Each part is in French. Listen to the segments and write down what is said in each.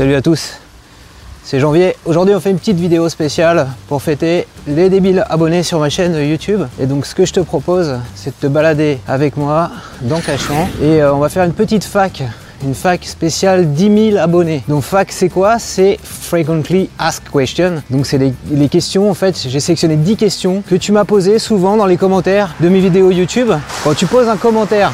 Salut à tous, c'est Janvier. Aujourd'hui on fait une petite vidéo spéciale pour fêter les débiles abonnés sur ma chaîne YouTube. Et donc ce que je te propose c'est de te balader avec moi dans Cachan et euh, on va faire une petite fac une fac spéciale 10 000 abonnés. Donc fac c'est quoi? C'est Frequently Asked Questions. Donc c'est les, questions, en fait j'ai sélectionné 10 questions que tu m'as posées souvent dans les commentaires de mes vidéos YouTube. Quand tu poses un commentaire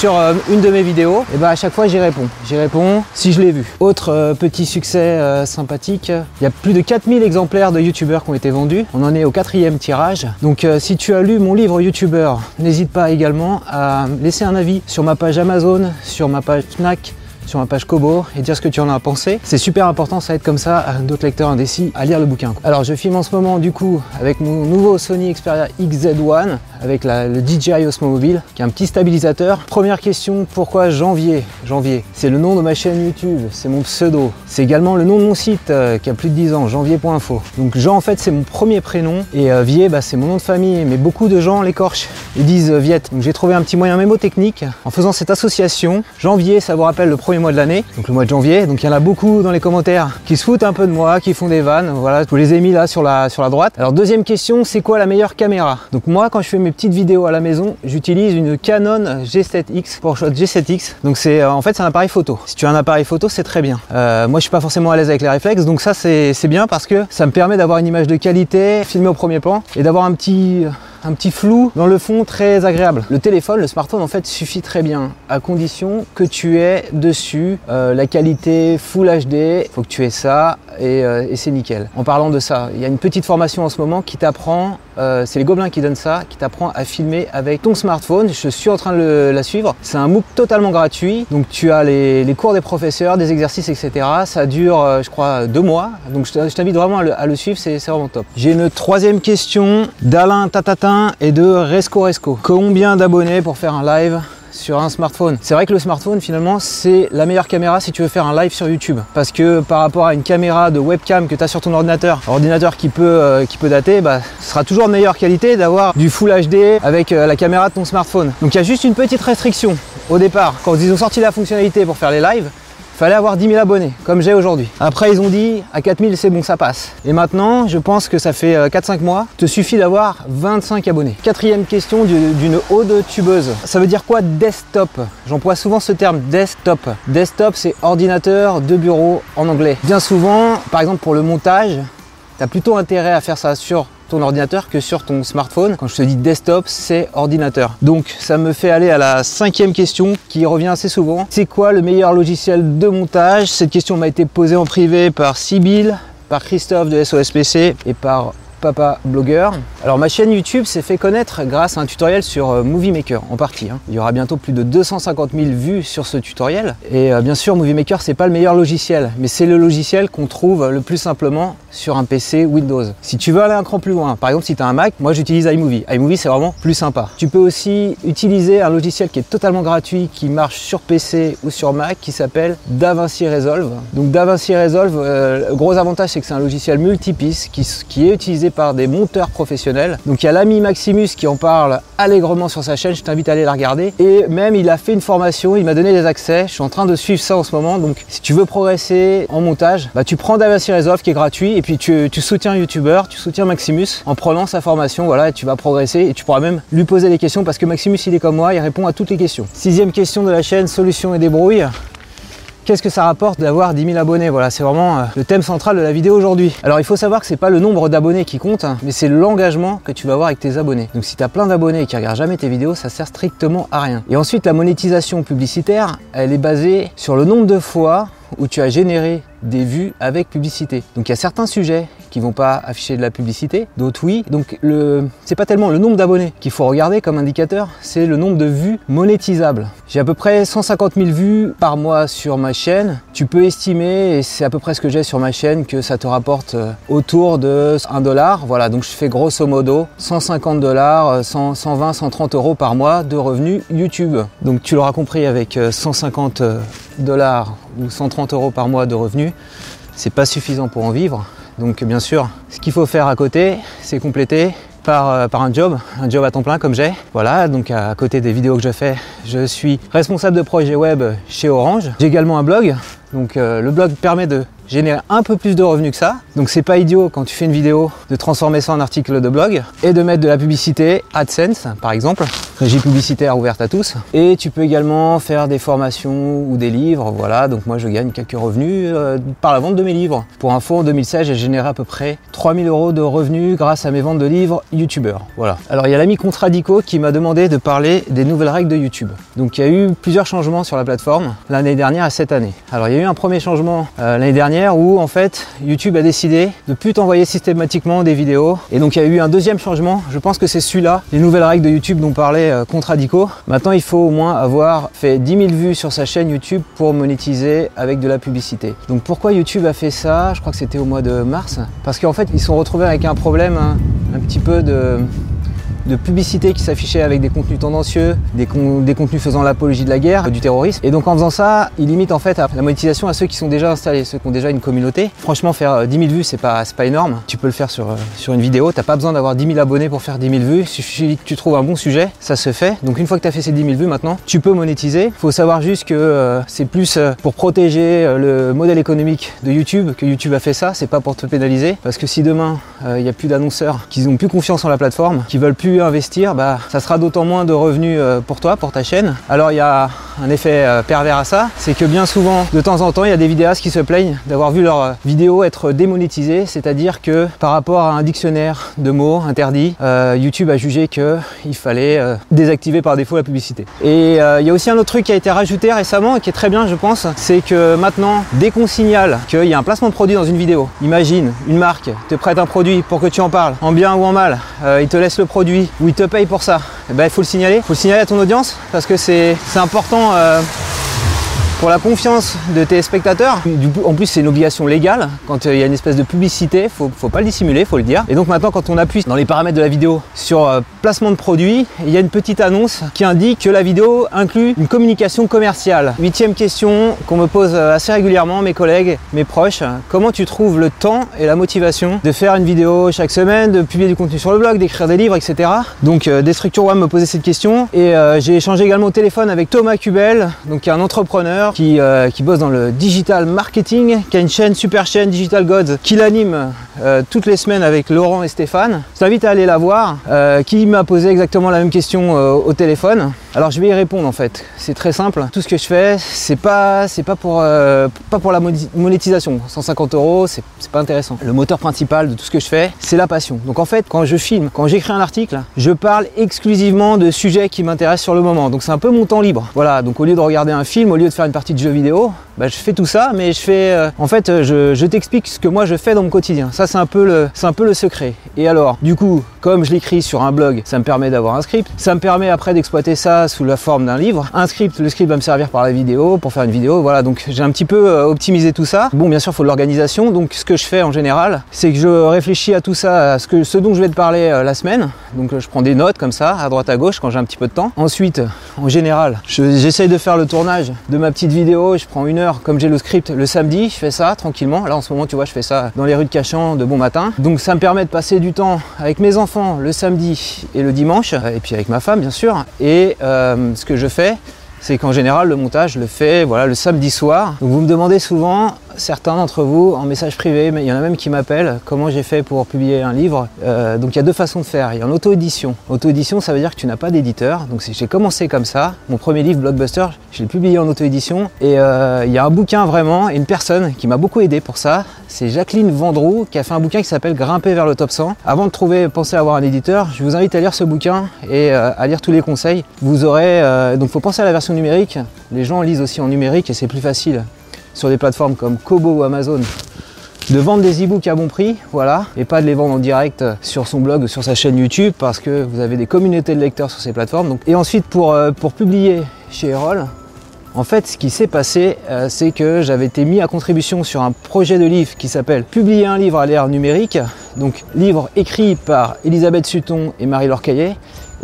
sur euh, une de mes vidéos, et bah à chaque fois j'y réponds. J'y réponds si je l'ai vu. Autre euh, petit succès euh, sympathique, il y a plus de 4000 exemplaires de youtubeurs qui ont été vendus. On en est au quatrième tirage. Donc si tu as lu mon livre youtubeur, n'hésite pas également à laisser un avis sur ma page Amazon, sur ma page Fnac, sur ma page Kobo et dire ce que tu en as pensé. C'est super important, ça aide comme ça d'autres lecteurs indécis à lire le bouquin. Alors je filme en ce moment du coup avec mon nouveau Sony Xperia XZ1 avec le DJI Osmo Mobile qui est un petit stabilisateur. Première question, pourquoi janvier? Janvier, c'est le nom de ma chaîne YouTube, c'est mon pseudo. C'est également le nom de mon site euh, qui a plus de 10 ans, janvier.info. Donc Jean en fait c'est mon premier prénom et euh, Vier bah, c'est mon nom de famille mais beaucoup de gens l'écorchent. Ils disent euh, Viette. Donc j'ai trouvé un petit moyen mémotechnique en faisant cette association. Janvier ça vous rappelle le premier mois de l'année, donc le mois de janvier. Donc il y en a beaucoup dans les commentaires qui se foutent un peu de moi, qui font des vannes. Voilà, je vous les ai mis là sur la, sur la droite. Alors deuxième question, c'est quoi la meilleure caméra? Donc moi quand je fais mes petites vidéos à la maison, j'utilise une Canon G7X PowerShot G7X. Donc c'est euh, en fait c'est un appareil photo. Si tu as un appareil photo, c'est très bien. Euh, moi je suis pas forcément à l'aise avec les réflexes, donc ça c'est bien parce que ça me permet d'avoir une image de qualité, filmée au premier plan et d'avoir un petit un petit flou dans le fond très agréable. Le téléphone, le smartphone en fait suffit très bien à condition que tu aies dessus euh, la qualité Full HD. Faut que tu aies ça et, euh, et c'est nickel. En parlant de ça, il y a une petite formation en ce moment qui t'apprend, euh, c'est les Gobelins qui donnent ça, qui t'apprend à filmer avec ton smartphone. Je suis en train de la suivre. C'est un MOOC totalement gratuit. Donc tu as les, les, cours des professeurs, des exercices, etc. Ça dure, je crois, deux mois. Donc je t'invite vraiment à le, à le suivre, c'est vraiment top. J'ai une troisième question d'Alain Tatatin et de Resco Resco. Combien d'abonnés pour faire un live sur un smartphone? C'est vrai que le smartphone finalement c'est la meilleure caméra si tu veux faire un live sur YouTube parce que par rapport à une caméra de webcam que tu as sur ton ordinateur, ordinateur qui peut, euh, dater, bah, ce sera toujours meilleure qualité d'avoir du Full HD avec euh, la caméra de ton smartphone. Donc il y a juste une petite restriction au départ quand ils ont sorti la fonctionnalité pour faire les lives fallait avoir 10 000 abonnés, comme j'ai aujourd'hui. Après, ils ont dit à 4 000, c'est bon, ça passe. Et maintenant, je pense que ça fait 4-5 euh, mois, te suffit d'avoir 25 abonnés. Quatrième question d'une de tubeuse. Ça veut dire quoi desktop? J'emploie souvent ce terme desktop. Desktop, c'est ordinateur de bureau en anglais. Bien souvent, par exemple pour le montage, tu plutôt intérêt à faire ça sur ordinateur que sur ton smartphone. Quand je te dis desktop, c'est ordinateur. Donc ça me fait aller à la cinquième question qui revient assez souvent. C'est quoi le meilleur logiciel de montage? Cette question m'a été posée en privé par Sibyl, par Christophe de SOSPC et par papa blogueur. Alors ma chaîne YouTube s'est fait connaître grâce à un tutoriel sur euh, Movie Maker en partie. Hein. Il y aura bientôt plus de 250 000 vues sur ce tutoriel. Et euh, bien sûr Movie Maker c'est pas le meilleur logiciel, mais c'est le logiciel qu'on trouve le plus simplement sur un PC Windows. Si tu veux aller un cran plus loin, par exemple si tu as un Mac, moi j'utilise iMovie. iMovie c'est vraiment plus sympa. Tu peux aussi utiliser un logiciel qui est totalement gratuit, qui marche sur PC ou sur Mac, qui s'appelle DaVinci Resolve. Donc DaVinci Resolve, euh, le gros avantage c'est que c'est un logiciel multipiste qui, qui est utilisé par des monteurs professionnels. Donc il y a l'ami Maximus qui en parle allègrement sur sa chaîne, je t'invite à aller la regarder. Et même il a fait une formation, il m'a donné des accès, je suis en train de suivre ça en ce moment. Donc si tu veux progresser en montage, bah, tu prends DaVinci Resolve qui est gratuit. Et puis tu, soutiens un youtubeur, tu soutiens Maximus en prenant sa formation, voilà, et tu vas progresser et tu pourras même lui poser des questions parce que Maximus il est comme moi, il répond à toutes les questions. Sixième question de la chaîne, solution et débrouille qu'est-ce que ça rapporte d'avoir 10 000 abonnés? Voilà, c'est vraiment euh, le thème central de la vidéo aujourd'hui. Alors il faut savoir que c'est pas le nombre d'abonnés qui compte, hein, mais c'est l'engagement que tu vas avoir avec tes abonnés. Donc si tu as plein d'abonnés et qui regardent jamais tes vidéos, ça sert strictement à rien. Et ensuite, la monétisation publicitaire, elle est basée sur le nombre de fois où tu as généré des vues avec publicité. Donc il y a certains sujets qui vont pas afficher de la publicité, d'autres oui. Donc le c'est pas tellement le nombre d'abonnés qu'il faut regarder comme indicateur, c'est le nombre de vues monétisables. J'ai à peu près 150 000 vues par mois sur ma chaîne. Tu peux estimer, et c'est à peu près ce que j'ai sur ma chaîne, que ça te rapporte euh, autour de 1 dollar. Voilà, donc je fais grosso modo 150 dollars, 120, 130 euros par mois de revenus YouTube. Donc tu l'auras compris avec 150 euh, dollars ou 130 euros par mois de revenus, c'est pas suffisant pour en vivre. Donc bien sûr, ce qu'il faut faire à côté, c'est compléter par, euh, par, un job, un job à temps plein comme j'ai. Voilà, donc à côté des vidéos que je fais, je suis responsable de projet web chez Orange. J'ai également un blog Donc euh, le blog permet de générer un peu plus de revenus que ça. Donc c'est pas idiot quand tu fais une vidéo de transformer ça en article de blog et de mettre de la publicité AdSense par exemple, régie publicitaire ouverte à tous. Et tu peux également faire des formations ou des livres, voilà. Donc moi je gagne quelques revenus euh, par la vente de mes livres. Pour info, en 2016 j'ai généré à peu près 3000 euros de revenus grâce à mes ventes de livres youtubeurs. Voilà. Alors il y a l'ami Contradico qui m'a demandé de parler des nouvelles règles de YouTube. Donc il y a eu plusieurs changements sur la plateforme l'année dernière et cette année. Alors il y a eu un premier changement euh, l'année dernière où en fait YouTube a décidé de plus t'envoyer systématiquement des vidéos et donc il y a eu un deuxième changement je pense que c'est celui-là les nouvelles règles de YouTube dont parlait euh, Contradico. Maintenant il faut au moins avoir fait 10 000 vues sur sa chaîne YouTube pour monétiser avec de la publicité. Donc pourquoi YouTube a fait ça? Je crois que c'était au mois de mars. Parce qu'en fait ils sont retrouvés avec un problème hein, un petit peu de de publicité qui s'affichait avec des contenus tendancieux, des, contenus faisant l'apologie de la guerre, du terrorisme. Et donc en faisant ça, il limite en fait la monétisation à ceux qui sont déjà installés, ceux qui ont déjà une communauté. Franchement, faire 10 euh, 000 vues, c'est pas, pas énorme. Tu peux le faire sur, euh, sur une vidéo. T'as pas besoin d'avoir 10 000 abonnés pour faire 10 000 vues. Il suffit que tu trouves un bon sujet, ça se fait. Donc une fois que tu as fait ces 10 000 vues maintenant, tu peux monétiser. Il Faut savoir juste que euh, c'est plus pour protéger le modèle économique de YouTube que YouTube a fait ça. C'est pas pour te pénaliser. Parce que si demain il n'y a plus d'annonceurs qui n'ont plus confiance en la plateforme, qui veulent plus investir, bah, ça sera d'autant moins de revenus euh, pour toi, pour ta chaîne. Alors il y a un effet euh, pervers à ça, c'est que bien souvent, de temps en temps, il y a des vidéastes qui se plaignent d'avoir vu leur euh, vidéo être démonétisée, c'est-à-dire que par rapport à un dictionnaire de mots interdits, YouTube a jugé qu'il fallait désactiver par défaut la publicité. Et il y a aussi un autre truc qui a été rajouté récemment et qui est très bien, je pense, c'est que maintenant, dès qu'on signale qu'il y a un placement de produit dans une vidéo, imagine une marque te prête un produit pour que tu en parles, en bien ou en mal, il te laisse le produit ou il te paye pour ça, eh ben, il faut le signaler. Il faut le signaler à ton audience parce que c'est important euh, pour la confiance de tes spectateurs. En plus, c'est une obligation légale. Quand euh, il y a une espèce de publicité, faut, faut pas le dissimuler, faut le dire. Et donc maintenant, quand on appuie dans les paramètres de la vidéo sur euh, placement de produit, il y a une petite annonce qui indique que la vidéo inclut une communication commerciale. Huitième question qu'on me pose euh, assez régulièrement, mes collègues, mes proches. Comment tu trouves le temps et la motivation de faire une vidéo chaque semaine, de publier du contenu sur le blog, d'écrire des livres, etc. Donc, des structures web me posaient cette question. Et j'ai échangé également au téléphone avec Thomas Kubel, donc qui est un entrepreneur euh, qui, bosse dans le digital marketing, qui a une chaîne, super chaîne Digital Gods, qui l'anime euh, toutes les semaines avec Laurent et Stéphane. Je t'invite à aller la voir, euh, qui m'a posé exactement la même question au téléphone. Alors je vais y répondre en fait. C'est très simple. Tout ce que je fais, c'est pas, c'est pas pour, la monétisation. 150 euros, c'est pas intéressant. Le moteur principal de tout ce que je fais, c'est la passion. Donc en fait, quand je filme, quand j'écris un article, je parle exclusivement de sujets qui m'intéressent sur le moment. Donc c'est un peu mon temps libre. Voilà. Donc au lieu de regarder un film, au lieu de faire une partie de jeu vidéo, bah, je fais tout ça, mais je fais, euh, en fait, euh, je, t'explique ce que moi je fais dans mon quotidien. Ça, c'est un peu le, c'est un peu le secret. Et alors, du coup, comme je l'écris sur un blog, ça me permet d'avoir un script. Ça me permet après d'exploiter ça sous la forme d'un livre. Un script, le script va me servir par la vidéo, pour faire une vidéo. Voilà, donc j'ai un petit peu euh, optimisé tout ça. Bon, bien sûr, il faut de l'organisation. Donc, ce que je fais en général, c'est que je réfléchis à tout ça, à ce, que, ce dont je vais te parler la semaine. Donc, je prends des notes comme ça, à droite à gauche, quand j'ai un petit peu de temps. Ensuite, en général, j'essaye de faire le tournage de ma petite vidéo. Je prends une heure, comme j'ai le script le samedi, je fais ça tranquillement. Là en ce moment, tu vois, je fais ça dans les rues de Cachan de bon matin. Donc ça me permet de passer du temps avec mes enfants le samedi et le dimanche, et puis avec ma femme bien sûr. Et euh, ce que je fais, c'est qu'en général le montage je le fais voilà le samedi soir. Donc vous me demandez souvent certains d'entre vous en message privé, mais il y en a même qui m'appellent comment j'ai fait pour publier un livre. Euh, donc il y a deux façons de faire. Il y a en auto-édition. Auto-édition, ça veut dire que tu n'as pas d'éditeur. Donc j'ai commencé comme ça. Mon premier livre, Blockbuster, je l'ai publié en auto-édition. Et euh, il y a un bouquin vraiment, et une personne qui m'a beaucoup aidé pour ça. C'est Jacqueline Vendroux qui a fait un bouquin qui s'appelle Grimper vers le top 100. Avant de trouver, penser à avoir un éditeur, je vous invite à lire ce bouquin et euh, à lire tous les conseils. Vous aurez, donc faut penser à la version numérique. Les gens lisent aussi en numérique et c'est plus facile sur des plateformes comme Kobo ou Amazon de vendre des e-books à bon prix, voilà, et pas de les vendre en direct sur son blog ou sur sa chaîne YouTube parce que vous avez des communautés de lecteurs sur ces plateformes. Et ensuite pour, euh, pour publier chez Erol, en fait, ce qui s'est passé, euh, c'est que j'avais été mis à contribution sur un projet de livre qui s'appelle Publier un livre à l'ère numérique. Donc, livre écrit par Elisabeth Sutton et Marie-Laure Et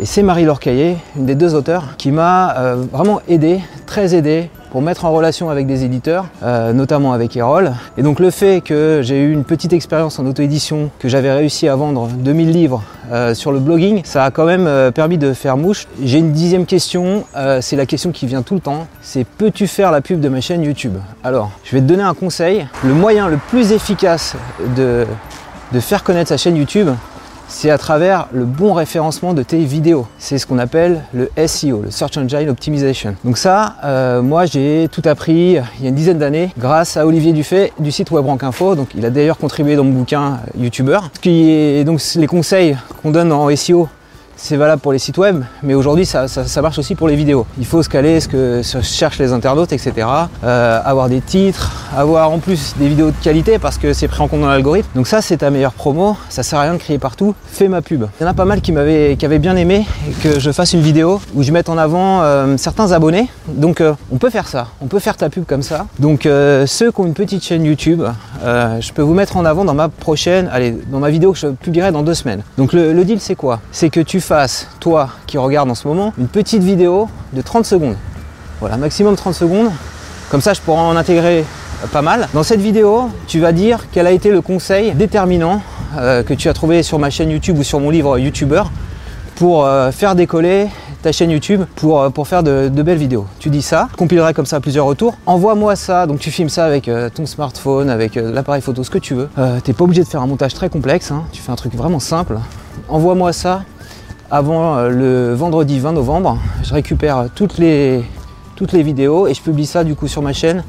c'est Marie-Laure Caillé, une des deux auteurs, qui m'a euh, vraiment aidé, très aidé pour mettre en relation avec des éditeurs, euh, notamment avec Erol. Et donc le fait que j'ai eu une petite expérience en auto-édition, que j'avais réussi à vendre 2000 livres euh, sur le blogging, ça a quand même permis de faire mouche. J'ai une dixième question, c'est la question qui vient tout le temps, c'est peux-tu faire la pub de ma chaîne YouTube? Alors, je vais te donner un conseil. Le moyen le plus efficace de, de faire connaître sa chaîne YouTube, c'est à travers le bon référencement de tes vidéos. C'est ce qu'on appelle le SEO, le Search Engine Optimization. Donc ça, euh, moi j'ai tout appris il y a une dizaine d'années grâce à Olivier Dufay du site WebRank Info. Donc il a d'ailleurs contribué dans mon bouquin euh, YouTuber. Ce qui est donc les conseils qu'on donne en SEO, c'est valable pour les sites web, mais aujourd'hui ça, marche aussi pour les vidéos. Il faut se caler ce que cherchent les internautes, etc. Euh, avoir des titres, avoir en plus des vidéos de qualité parce que c'est pris en compte dans l'algorithme. Donc ça c'est ta meilleure promo, ça sert à rien de crier partout, fais ma pub. Il y en a pas mal qui m'avaient qui avaient bien aimé que je fasse une vidéo où je mette en avant euh, certains abonnés. Donc euh, on peut faire ça, on peut faire ta pub comme ça. Donc ceux qui ont une petite chaîne YouTube, je peux vous mettre en avant dans ma prochaine, allez, dans ma vidéo que je publierai dans deux semaines. Donc le, le deal c'est quoi? C'est que tu toi qui regardes en ce moment, une petite vidéo de 30 secondes. Voilà, maximum 30 secondes. Comme ça, je pourrai en intégrer pas mal. Dans cette vidéo, tu vas dire quel a été le conseil déterminant euh, que tu as trouvé sur ma chaîne YouTube ou sur mon livre YouTuber pour euh, faire décoller ta chaîne YouTube pour, euh, pour faire de, belles vidéos. Tu dis ça, compilerai comme ça plusieurs retours. Envoie-moi ça, donc tu filmes ça avec ton smartphone, avec l'appareil photo, ce que tu veux. T'es pas obligé de faire un montage très complexe, hein. tu fais un truc vraiment simple. Envoie-moi ça avant euh, le vendredi 20 novembre. Je récupère toutes les, toutes les vidéos et je publie ça du coup sur ma chaîne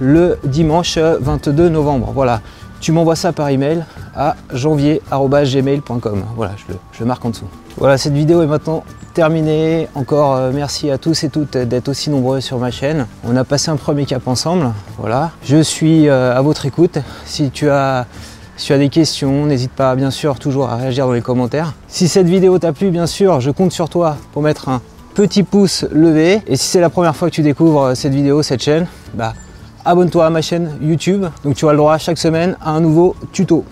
le dimanche 22 novembre. Voilà, tu m'envoies ça par email à janvier.gmail.com. Voilà, je le, marque en dessous. Voilà, cette vidéo est maintenant terminée. Encore euh, merci à tous et toutes d'être aussi nombreux sur ma chaîne. On a passé un premier cap ensemble. Voilà, je suis euh, à votre écoute. Si tu as si tu as des questions, n'hésite pas bien sûr toujours à réagir dans les commentaires. Si cette vidéo t'a plu, bien sûr, je compte sur toi pour mettre un petit pouce levé. Et si c'est la première fois que tu découvres cette vidéo, cette chaîne, bah abonne-toi à ma chaîne YouTube. Donc tu auras le droit chaque semaine à un nouveau tuto.